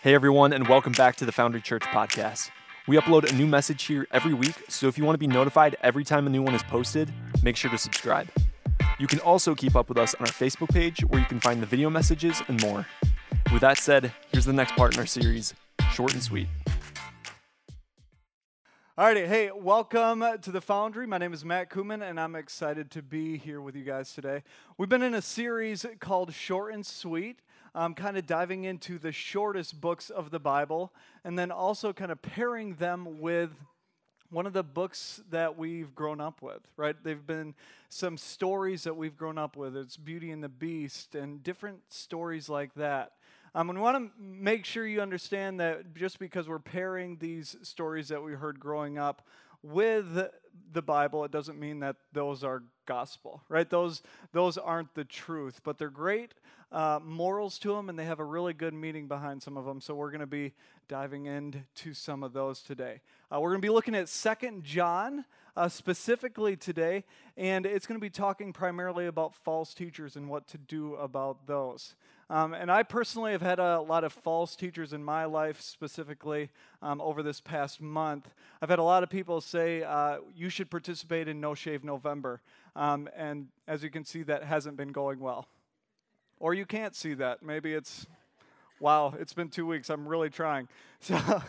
Hey, everyone, and welcome back to the Foundry Church podcast. We upload a new message here every week, so if you want to be notified every time a new one is posted, make sure to subscribe. You can also keep up with us on our Facebook page, where you can find the video messages and more. With that said, here's the next part in our series Short and Sweet. Alrighty, hey, welcome to the Foundry. My name is Matt Kuman, and I'm excited to be here with you guys today. We've been in a series called Short and Sweet um, kind of diving into the shortest books of the Bible, and then also kind of pairing them with one of the books that we've grown up with, right? They've been some stories that we've grown up with. It's Beauty and the Beast and different stories like that. Um, and we want to make sure you understand that just because we're pairing these stories that we heard growing up with the Bible, it doesn't mean that those are gospel, right? Those, those aren't the truth, but they're great uh, morals to them, and they have a really good meaning behind some of them. So we're going to be diving into some of those today. Uh, we're going to be looking at Second John uh, specifically today, and it's going to be talking primarily about false teachers and what to do about those. Um, and I personally have had a lot of false teachers in my life, specifically um, over this past month. I've had a lot of people say, uh, you should participate in No Shave November. Um, and as you can see, that hasn't been going well. Or you can't see that. Maybe it's, wow, it's been two weeks. I'm really trying. So,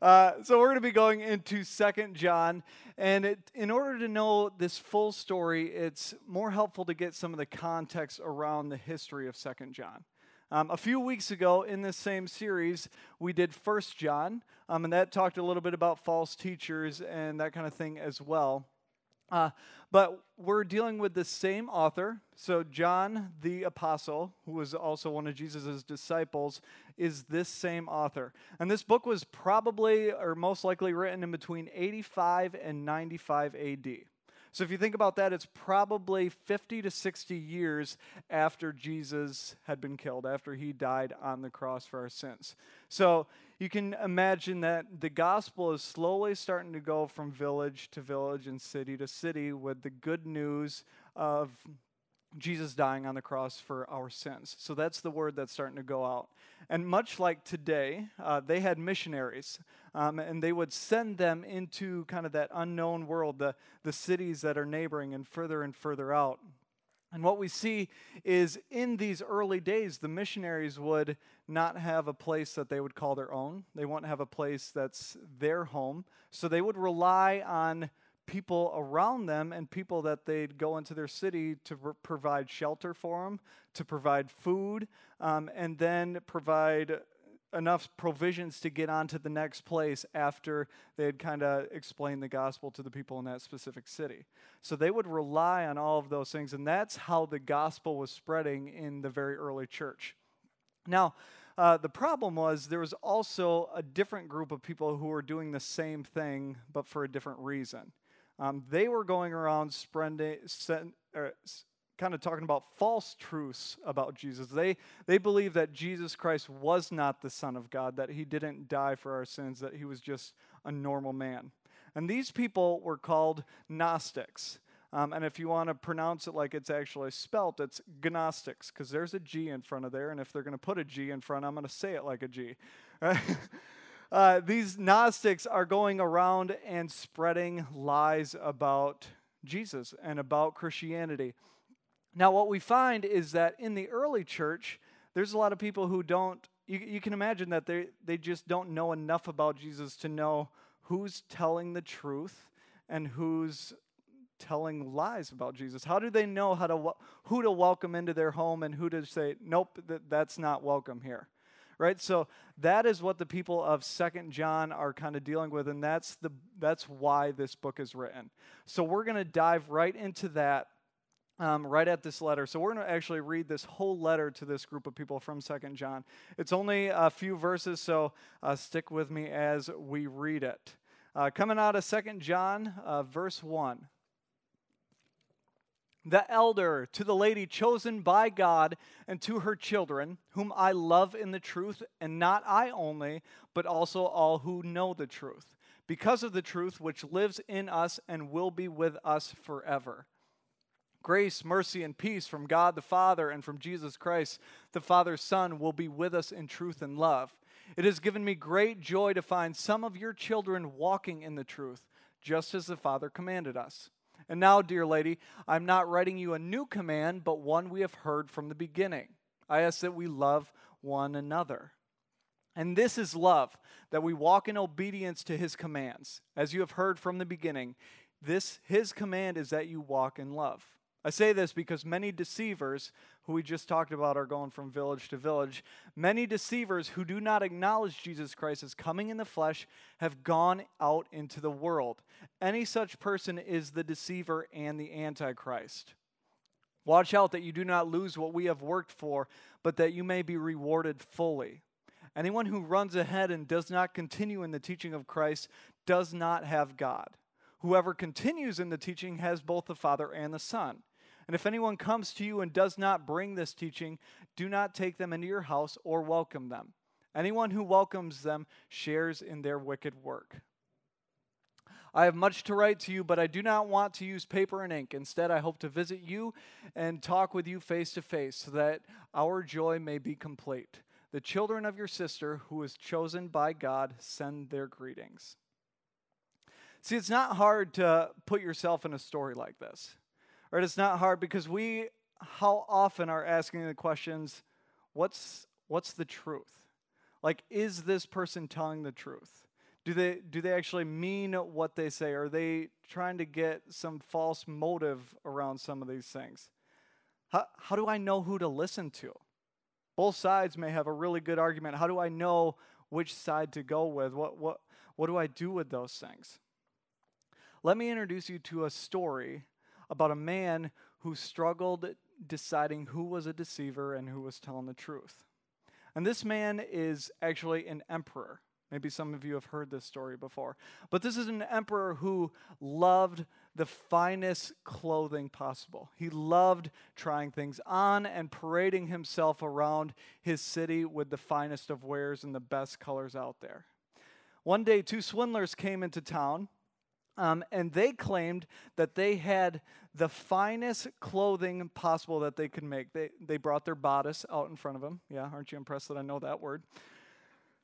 uh, so we're going to be going into Second John. And it, in order to know this full story, it's more helpful to get some of the context around the history of Second John. Um, a few weeks ago in this same series, we did First John, um, and that talked a little bit about false teachers and that kind of thing as well. Uh, but we're dealing with the same author. So, John the Apostle, who was also one of Jesus' disciples, is this same author. And this book was probably or most likely written in between 85 and 95 AD. So if you think about that, it's probably 50 to 60 years after Jesus had been killed, after he died on the cross for our sins. So you can imagine that the gospel is slowly starting to go from village to village and city to city with the good news of Jesus dying on the cross for our sins. So that's the word that's starting to go out. And much like today, uh, they had missionaries, um, and they would send them into kind of that unknown world, the, the cities that are neighboring and further and further out. And what we see is in these early days, the missionaries would not have a place that they would call their own. They won't have a place that's their home. So they would rely on people around them and people that they'd go into their city to provide shelter for them, to provide food, um, and then provide enough provisions to get on to the next place after they had kind of explained the gospel to the people in that specific city. So they would rely on all of those things, and that's how the gospel was spreading in the very early church. Now, uh, the problem was there was also a different group of people who were doing the same thing, but for a different reason. Um, they were going around spreading, uh, kind of talking about false truths about Jesus. They, they believed that Jesus Christ was not the Son of God, that he didn't die for our sins, that he was just a normal man. And these people were called Gnostics. Um, and if you want to pronounce it like it's actually spelt, it's Gnostics, because there's a G in front of there. And if they're going to put a G in front, I'm going to say it like a G. uh, these Gnostics are going around and spreading lies about Jesus and about Christianity. Now, what we find is that in the early church, there's a lot of people who don't, you, you can imagine that they, they just don't know enough about Jesus to know who's telling the truth and who's telling lies about Jesus? How do they know how to who to welcome into their home and who to say nope that, that's not welcome here? Right? So that is what the people of second john are kind of dealing with and that's the that's why this book is written. So we're going to dive right into that um, right at this letter. So we're going to actually read this whole letter to this group of people from second john. It's only a few verses so uh, stick with me as we read it. Uh, coming out of second john uh, verse 1 the elder, to the lady chosen by God, and to her children, whom I love in the truth, and not I only, but also all who know the truth, because of the truth which lives in us and will be with us forever. Grace, mercy, and peace from God the Father and from Jesus Christ, the Father's Son, will be with us in truth and love. It has given me great joy to find some of your children walking in the truth, just as the Father commanded us. And now, dear lady, I'm not writing you a new command, but one we have heard from the beginning. I ask that we love one another. And this is love, that we walk in obedience to his commands. As you have heard from the beginning, this his command is that you walk in love. I say this because many deceivers, who we just talked about, are going from village to village. Many deceivers who do not acknowledge Jesus Christ as coming in the flesh have gone out into the world. Any such person is the deceiver and the antichrist. Watch out that you do not lose what we have worked for, but that you may be rewarded fully. Anyone who runs ahead and does not continue in the teaching of Christ does not have God. Whoever continues in the teaching has both the Father and the Son. And if anyone comes to you and does not bring this teaching, do not take them into your house or welcome them. Anyone who welcomes them shares in their wicked work. I have much to write to you, but I do not want to use paper and ink. Instead, I hope to visit you and talk with you face to face so that our joy may be complete. The children of your sister, who is chosen by God, send their greetings. See, it's not hard to put yourself in a story like this. It's not hard because we how often are asking the questions, what's what's the truth? Like, is this person telling the truth? Do they do they actually mean what they say? Are they trying to get some false motive around some of these things? How, how do I know who to listen to? Both sides may have a really good argument. How do I know which side to go with? What, what, what do I do with those things? Let me introduce you to a story about a man who struggled deciding who was a deceiver and who was telling the truth. And this man is actually an emperor. Maybe some of you have heard this story before. But this is an emperor who loved the finest clothing possible. He loved trying things on and parading himself around his city with the finest of wares and the best colors out there. One day, two swindlers came into town um, and they claimed that they had the finest clothing possible that they could make. They, they brought their bodice out in front of them. Yeah, aren't you impressed that I know that word?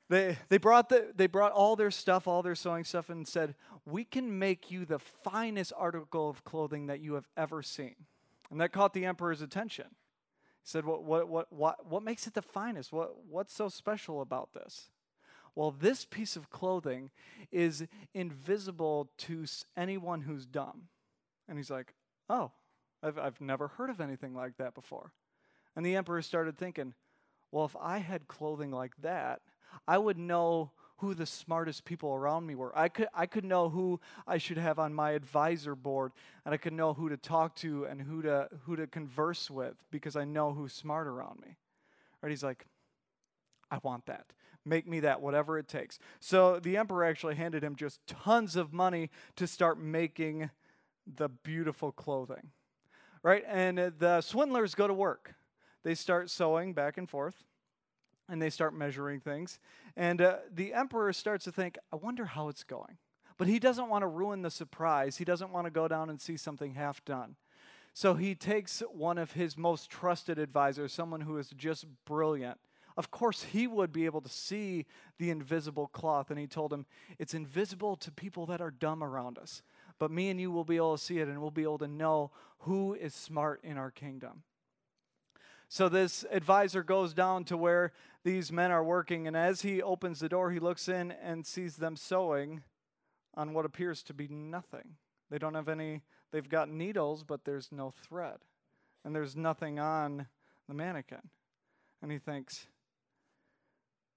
They, they, brought the, they brought all their stuff, all their sewing stuff, and said, We can make you the finest article of clothing that you have ever seen. And that caught the emperor's attention. He said, What, what, what, what, what makes it the finest? What, what's so special about this? Well, this piece of clothing is invisible to anyone who's dumb. And he's like, Oh, I've, I've never heard of anything like that before. And the emperor started thinking, Well, if I had clothing like that, I would know who the smartest people around me were. I could, I could know who I should have on my advisor board, and I could know who to talk to and who to, who to converse with because I know who's smart around me. Right? He's like, I want that. Make me that, whatever it takes. So the emperor actually handed him just tons of money to start making the beautiful clothing. Right? And the swindlers go to work. They start sewing back and forth and they start measuring things. And uh, the emperor starts to think, I wonder how it's going. But he doesn't want to ruin the surprise. He doesn't want to go down and see something half done. So he takes one of his most trusted advisors, someone who is just brilliant, of course, he would be able to see the invisible cloth. And he told him, It's invisible to people that are dumb around us. But me and you will be able to see it and we'll be able to know who is smart in our kingdom. So this advisor goes down to where these men are working. And as he opens the door, he looks in and sees them sewing on what appears to be nothing. They don't have any, they've got needles, but there's no thread. And there's nothing on the mannequin. And he thinks,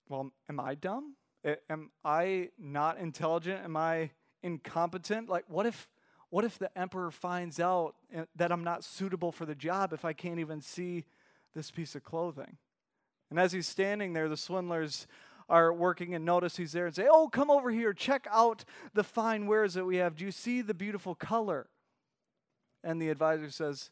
well, am I dumb? Am I not intelligent? Am I incompetent? Like, what if, what if the emperor finds out eh, that I'm not suitable for the job if I can't even see this piece of clothing? And as he's standing there, the swindlers are working and notice he's there and say, Oh, come over here, check out the fine wares that we have. Do you see the beautiful color? And the advisor says,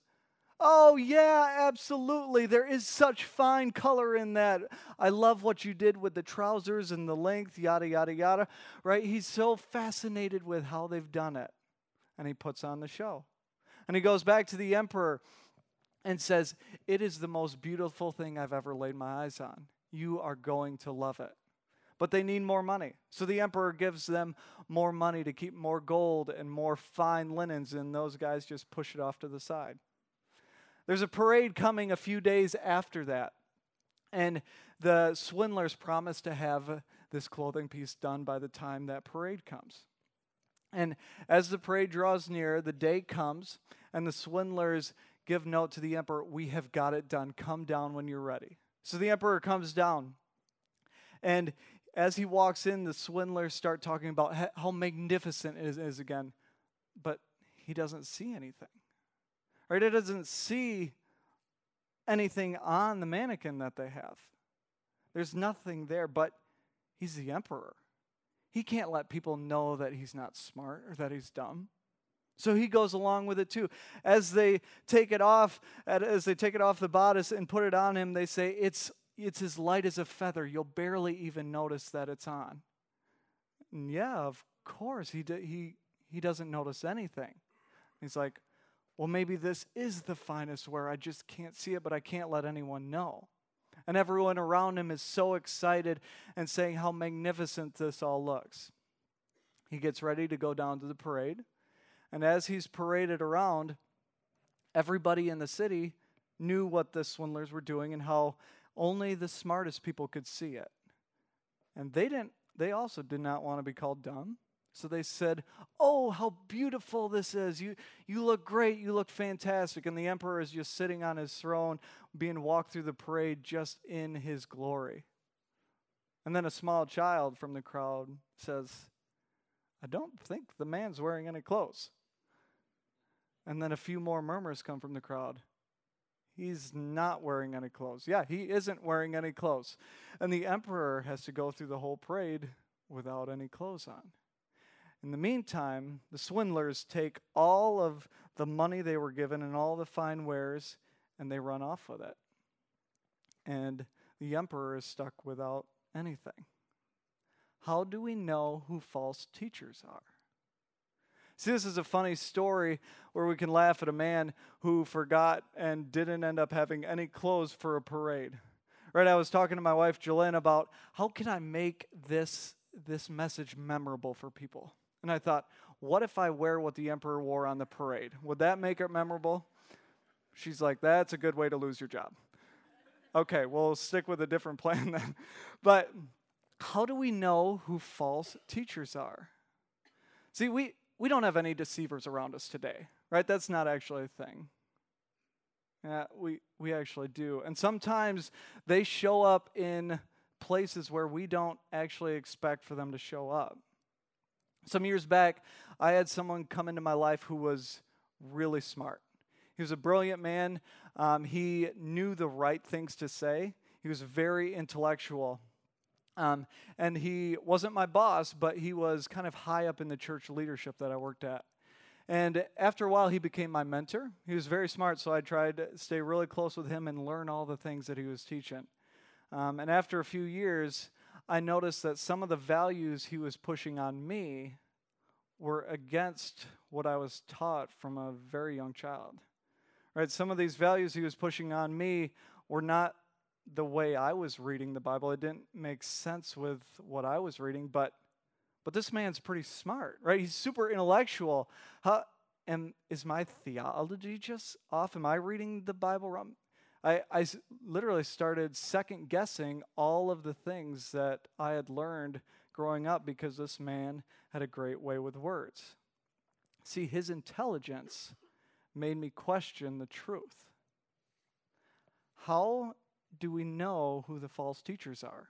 Oh, yeah, absolutely. There is such fine color in that. I love what you did with the trousers and the length, yada, yada, yada. Right? He's so fascinated with how they've done it. And he puts on the show. And he goes back to the emperor and says, It is the most beautiful thing I've ever laid my eyes on. You are going to love it. but they need more money. So the emperor gives them more money to keep more gold and more fine linens, and those guys just push it off to the side. There's a parade coming a few days after that, and the swindlers promise to have this clothing piece done by the time that parade comes. And as the parade draws near, the day comes, and the swindlers give note to the emperor, We have got it done. Come down when you're ready. So the emperor comes down. And as he walks in, the swindlers start talking about how magnificent it is again. But he doesn't see anything. Right? He doesn't see anything on the mannequin that they have. There's nothing there, but he's the emperor. He can't let people know that he's not smart or that he's dumb. So he goes along with it too. As they take it off, as they take it off the bodice and put it on him, they say, It's, it's as light as a feather. You'll barely even notice that it's on. And yeah, of course, he, he, he doesn't notice anything. He's like, Well, maybe this is the finest wear. I just can't see it, but I can't let anyone know. And everyone around him is so excited and saying how magnificent this all looks. He gets ready to go down to the parade. And as he's paraded around, everybody in the city knew what the swindlers were doing and how only the smartest people could see it. And they didn't they also did not want to be called dumb. So they said, "Oh, how beautiful this is. You you look great. You look fantastic." And the emperor is just sitting on his throne being walked through the parade just in his glory. And then a small child from the crowd says, "I don't think the man's wearing any clothes." And then a few more murmurs come from the crowd. He's not wearing any clothes. Yeah, he isn't wearing any clothes. And the emperor has to go through the whole parade without any clothes on. In the meantime, the swindlers take all of the money they were given and all the fine wares and they run off with it. And the emperor is stuck without anything. How do we know who false teachers are? See, this is a funny story where we can laugh at a man who forgot and didn't end up having any clothes for a parade. Right? I was talking to my wife, Jolene, about how can I make this, this message memorable for people? And I thought, what if I wear what the emperor wore on the parade? Would that make it memorable? She's like, that's a good way to lose your job. Okay, we'll stick with a different plan then. But how do we know who false teachers are? See, we, we don't have any deceivers around us today, right? That's not actually a thing. Yeah, we, we actually do. And sometimes they show up in places where we don't actually expect for them to show up. Some years back, I had someone come into my life who was really smart. He was a brilliant man. Um, he knew the right things to say. He was very intellectual. Um, and he wasn't my boss, but he was kind of high up in the church leadership that I worked at. And after a while, he became my mentor. He was very smart, so I tried to stay really close with him and learn all the things that he was teaching. Um, and after a few years, I noticed that some of the values he was pushing on me were against what I was taught from a very young child. Right? Some of these values he was pushing on me were not the way I was reading the Bible. It didn't make sense with what I was reading, but but this man's pretty smart, right? He's super intellectual. Huh? and is my theology just off? Am I reading the Bible wrong? I, I literally started second guessing all of the things that I had learned growing up because this man had a great way with words. See, his intelligence made me question the truth. How do we know who the false teachers are?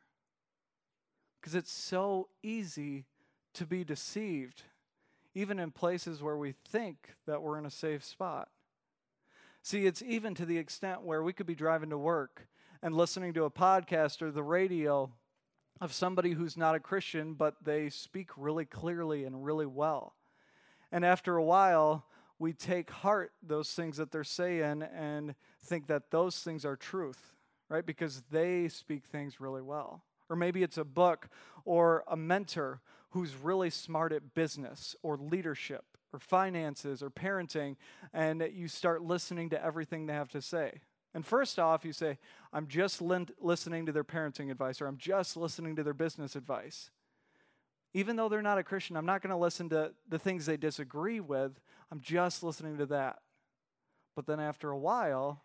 Because it's so easy to be deceived, even in places where we think that we're in a safe spot. See, it's even to the extent where we could be driving to work and listening to a podcast or the radio of somebody who's not a Christian, but they speak really clearly and really well. And after a while, we take heart those things that they're saying and think that those things are truth right? Because they speak things really well. Or maybe it's a book or a mentor who's really smart at business or leadership or finances or parenting, and you start listening to everything they have to say. And first off, you say, I'm just listening to their parenting advice or I'm just listening to their business advice. Even though they're not a Christian, I'm not going to listen to the things they disagree with. I'm just listening to that. But then after a while,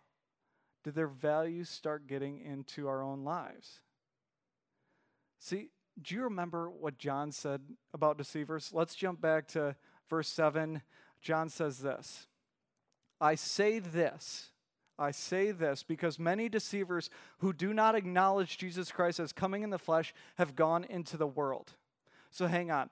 do their values start getting into our own lives? See, do you remember what John said about deceivers? Let's jump back to verse 7. John says this I say this. I say this because many deceivers who do not acknowledge Jesus Christ as coming in the flesh have gone into the world. So hang on.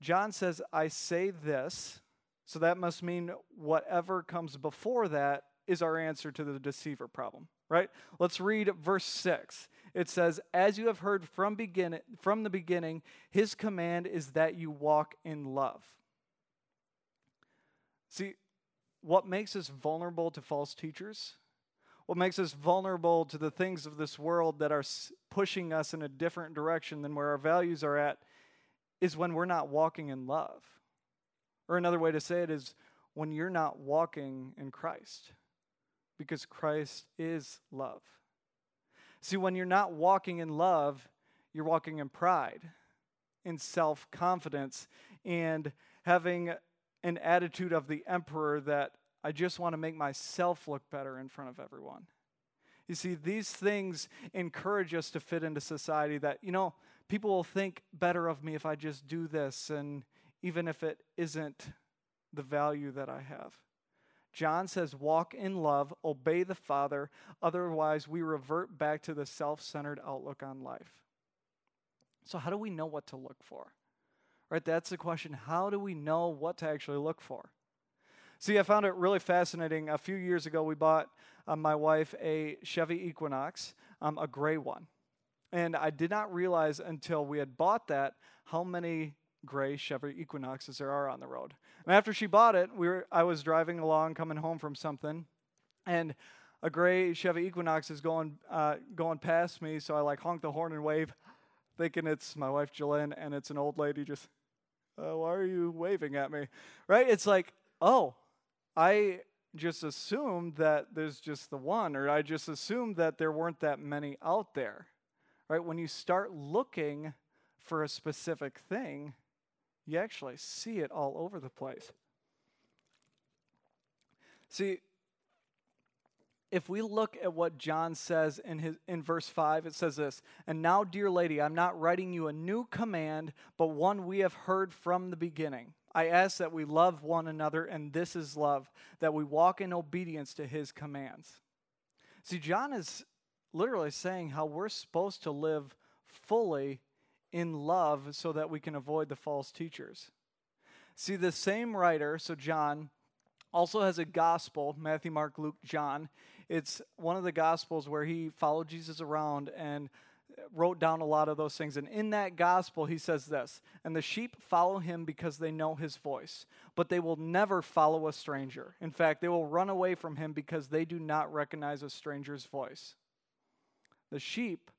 John says, I say this. So that must mean whatever comes before that is our answer to the deceiver problem, right? Let's read verse 6. It says, As you have heard from, begin- from the beginning, his command is that you walk in love. See, what makes us vulnerable to false teachers? What makes us vulnerable to the things of this world that are pushing us in a different direction than where our values are at is when we're not walking in love. Or another way to say it is when you're not walking in Christ, because Christ is love. See, when you're not walking in love, you're walking in pride, in self confidence, and having an attitude of the emperor that I just want to make myself look better in front of everyone. You see, these things encourage us to fit into society that, you know, people will think better of me if I just do this, and even if it isn't the value that I have. John says, walk in love, obey the Father, otherwise, we revert back to the self centered outlook on life. So, how do we know what to look for? Right? That's the question. How do we know what to actually look for? See, I found it really fascinating. A few years ago, we bought uh, my wife a Chevy Equinox, um, a gray one. And I did not realize until we had bought that how many gray Chevy Equinoxes there are on the road. And after she bought it, we were, I was driving along, coming home from something, and a gray Chevy Equinox is going uh, going past me. So I like honk the horn and wave, thinking it's my wife Jillian, and it's an old lady just, uh, why are you waving at me? Right? It's like, oh, I just assumed that there's just the one, or I just assumed that there weren't that many out there. Right? When you start looking for a specific thing, you actually see it all over the place. See, if we look at what John says in, his, in verse 5, it says this And now, dear lady, I'm not writing you a new command, but one we have heard from the beginning. I ask that we love one another, and this is love, that we walk in obedience to his commands. See, John is literally saying how we're supposed to live fully in love so that we can avoid the false teachers. See, the same writer, so John, also has a gospel Matthew, Mark, Luke, John. It's one of the gospels where he followed Jesus around and wrote down a lot of those things. And in that gospel, he says this And the sheep follow him because they know his voice, but they will never follow a stranger. In fact, they will run away from him because they do not recognize a stranger's voice. The sheep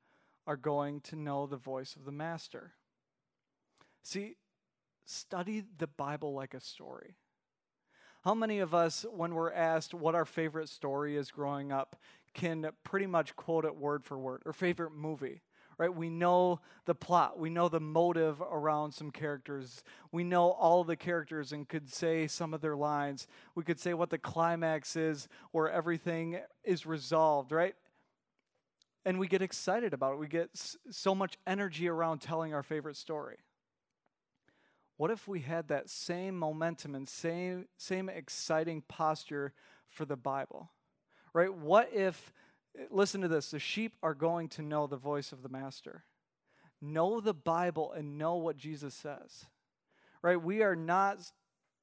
are going to know the voice of the master. See, study the Bible like a story. How many of us, when we're asked what our favorite story is growing up, can pretty much quote it word for word, or favorite movie? Right? We know the plot, we know the motive around some characters, we know all the characters and could say some of their lines. We could say what the climax is, where everything is resolved, right? and we get excited about it. We get so much energy around telling our favorite story. What if we had that same momentum and same, same exciting posture for the Bible? Right? What if, listen to this, the sheep are going to know the voice of the master? Know the Bible and know what Jesus says. Right? We are not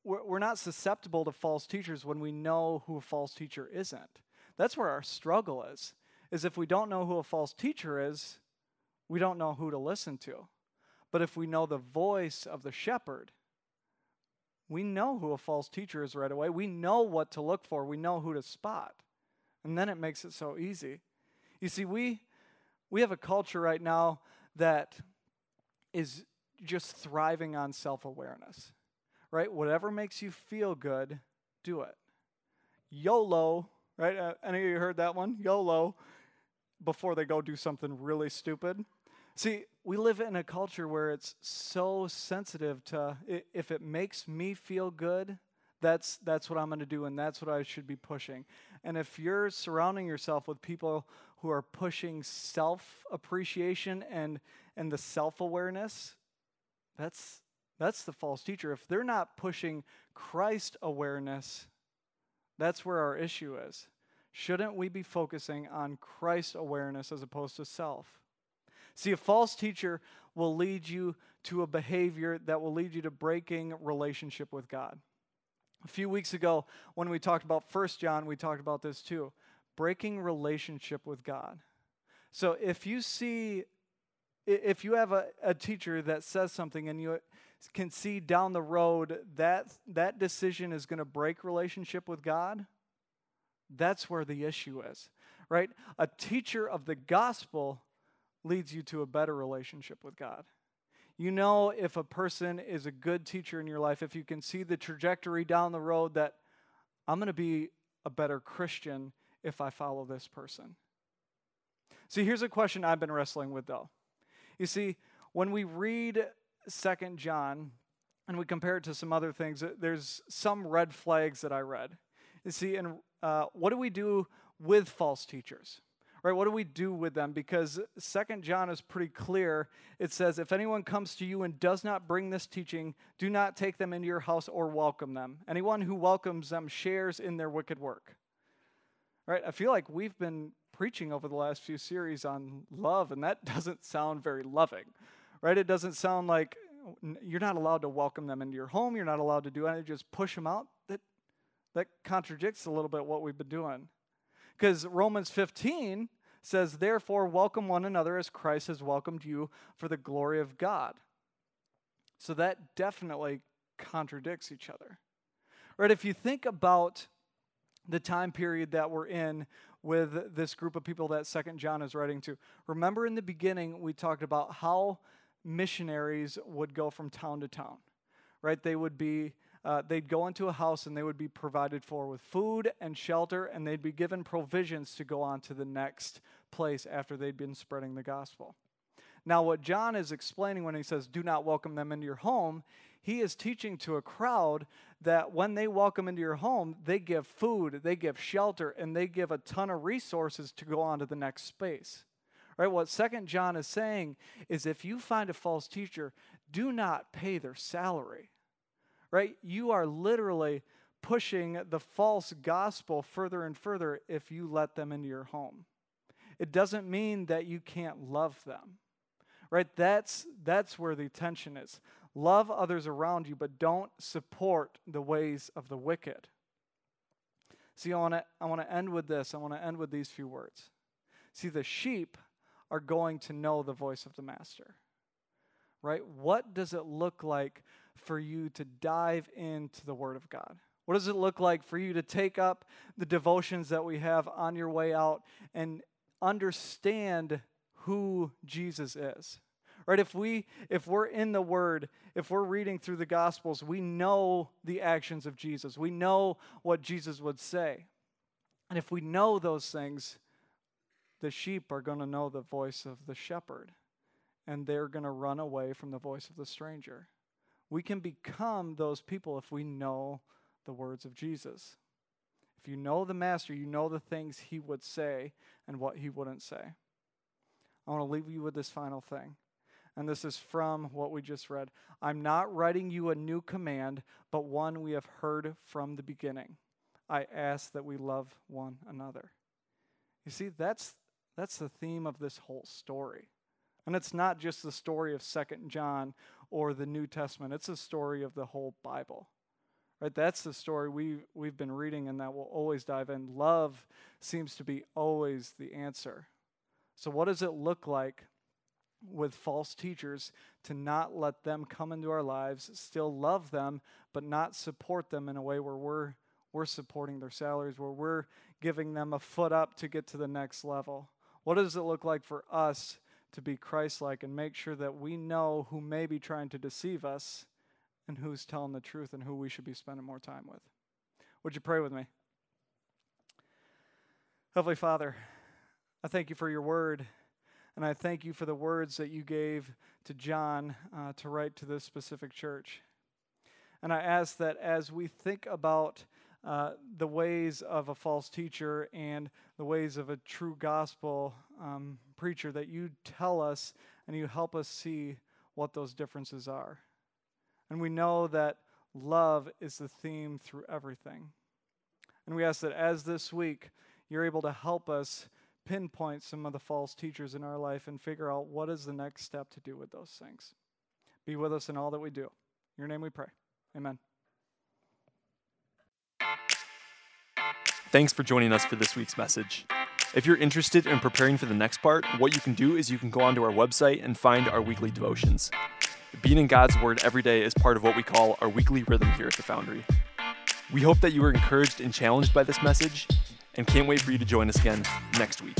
we're not susceptible to false teachers when we know who a false teacher isn't. That's where our struggle is is if we don't know who a false teacher is, we don't know who to listen to. But if we know the voice of the shepherd, we know who a false teacher is right away. We know what to look for. We know who to spot. And then it makes it so easy. You see, we we have a culture right now that is just thriving on self-awareness. Right? Whatever makes you feel good, do it. YOLO right? Uh, any of you heard that one? YOLO, before they go do something really stupid. See, we live in a culture where it's so sensitive to if it makes me feel good, that's that's what I'm going to do and that's what I should be pushing. And if you're surrounding yourself with people who are pushing self-appreciation and and the self-awareness, that's that's the false teacher. If they're not pushing Christ awareness, that's where our issue is. Shouldn't we be focusing on Christ awareness as opposed to self? See, a false teacher will lead you to a behavior that will lead you to breaking relationship with God. A few weeks ago, when we talked about First John, we talked about this too breaking relationship with God. So if you see, if you have a, a teacher that says something and you can see down the road that that decision is going to break relationship with God, that's where the issue is, right? A teacher of the gospel leads you to a better relationship with God. You know if a person is a good teacher in your life, if you can see the trajectory down the road that I'm going to be a better Christian if I follow this person. See, here's a question I've been wrestling with though. You see, when we read Second John and we compare it to some other things, there's some red flags that I read. You see, and uh, what do we do with false teachers? Right? What do we do with them? Because Second John is pretty clear. It says, "If anyone comes to you and does not bring this teaching, do not take them into your house or welcome them. Anyone who welcomes them shares in their wicked work." Right? I feel like we've been preaching over the last few series on love, and that doesn't sound very loving right? It doesn't sound like you're not allowed to welcome them into your home. You're not allowed to do anything. Just push them out. That that contradicts a little bit what we've been doing, because Romans 15 says, "Therefore, welcome one another as Christ has welcomed you for the glory of God." So that definitely contradicts each other, right? If you think about the time period that we're in with this group of people that Second John is writing to, remember in the beginning we talked about how missionaries would go from town to town, right? They would be, uh, they'd go into a house and they would be provided for with food and shelter, and they'd be given provisions to go on to the next place after they'd been spreading the gospel. Now, what John is explaining when he says, do not welcome them into your home, he is teaching to a crowd that when they welcome into your home, they give food, they give shelter, and they give a ton of resources to go on to the next space. Right? What Second John is saying is if you find a false teacher, do not pay their salary. Right? You are literally pushing the false gospel further and further if you let them into your home. It doesn't mean that you can't love them. Right? That's that's where the tension is. Love others around you, but don't support the ways of the wicked. See, I want to I want to end with this. I want to end with these few words. See, the sheep are going to know the voice of the master. Right? What does it look like for you to dive into the Word of God? What does it look like for you to take up the devotions that we have on your way out and understand who Jesus is? Right? If we if we're in the word, if we're reading through the gospels, we know the actions of Jesus. We know what Jesus would say. And if we know those things, the sheep are going to know the voice of the shepherd and they're going to run away from the voice of the stranger. We can become those people if we know the words of Jesus. If you know the Master, you know the things he would say and what he wouldn't say. I want to leave you with this final thing. And this is from what we just read. I'm not writing you a new command, but one we have heard from the beginning. I ask that we love one another. You see, that's that's the theme of this whole story. And it's not just the story of Second John or the New Testament, it's a story of the whole Bible. Right? That's the story we we've been reading and that we'll always dive in. Love seems to be always the answer. So what does it look like with false teachers to not let them come into our lives, still love them, but not support them in a way where we're we're supporting their salaries, where we're giving them a foot up to get to the next level. What does it look like for us to be Christ like and make sure that we know who may be trying to deceive us and who's telling the truth and who we should be spending more time with? Would you pray with me? Heavenly Father, I thank you for your word, and I thank you for the words that you gave to John uh, to write to this specific church. And I ask that as we think about uh, the ways of a false teacher and the ways of a true gospel um, preacher, that you tell us and you help us see what those differences are. And we know that love is the theme through everything. And we ask that as this week, you're able to help us pinpoint some of the false teachers in our life and figure out what is the next step to do with those things. Be with us in all that we do. In your name we pray. Amen. Thanks for joining us for this week's message. If you're interested in preparing for the next part, what you can do is you can go onto our website and find our weekly devotions. Being in God's Word every day is part of what we call our weekly rhythm here at the Foundry. We hope that you were encouraged and challenged by this message and can't wait for you to join us again next week.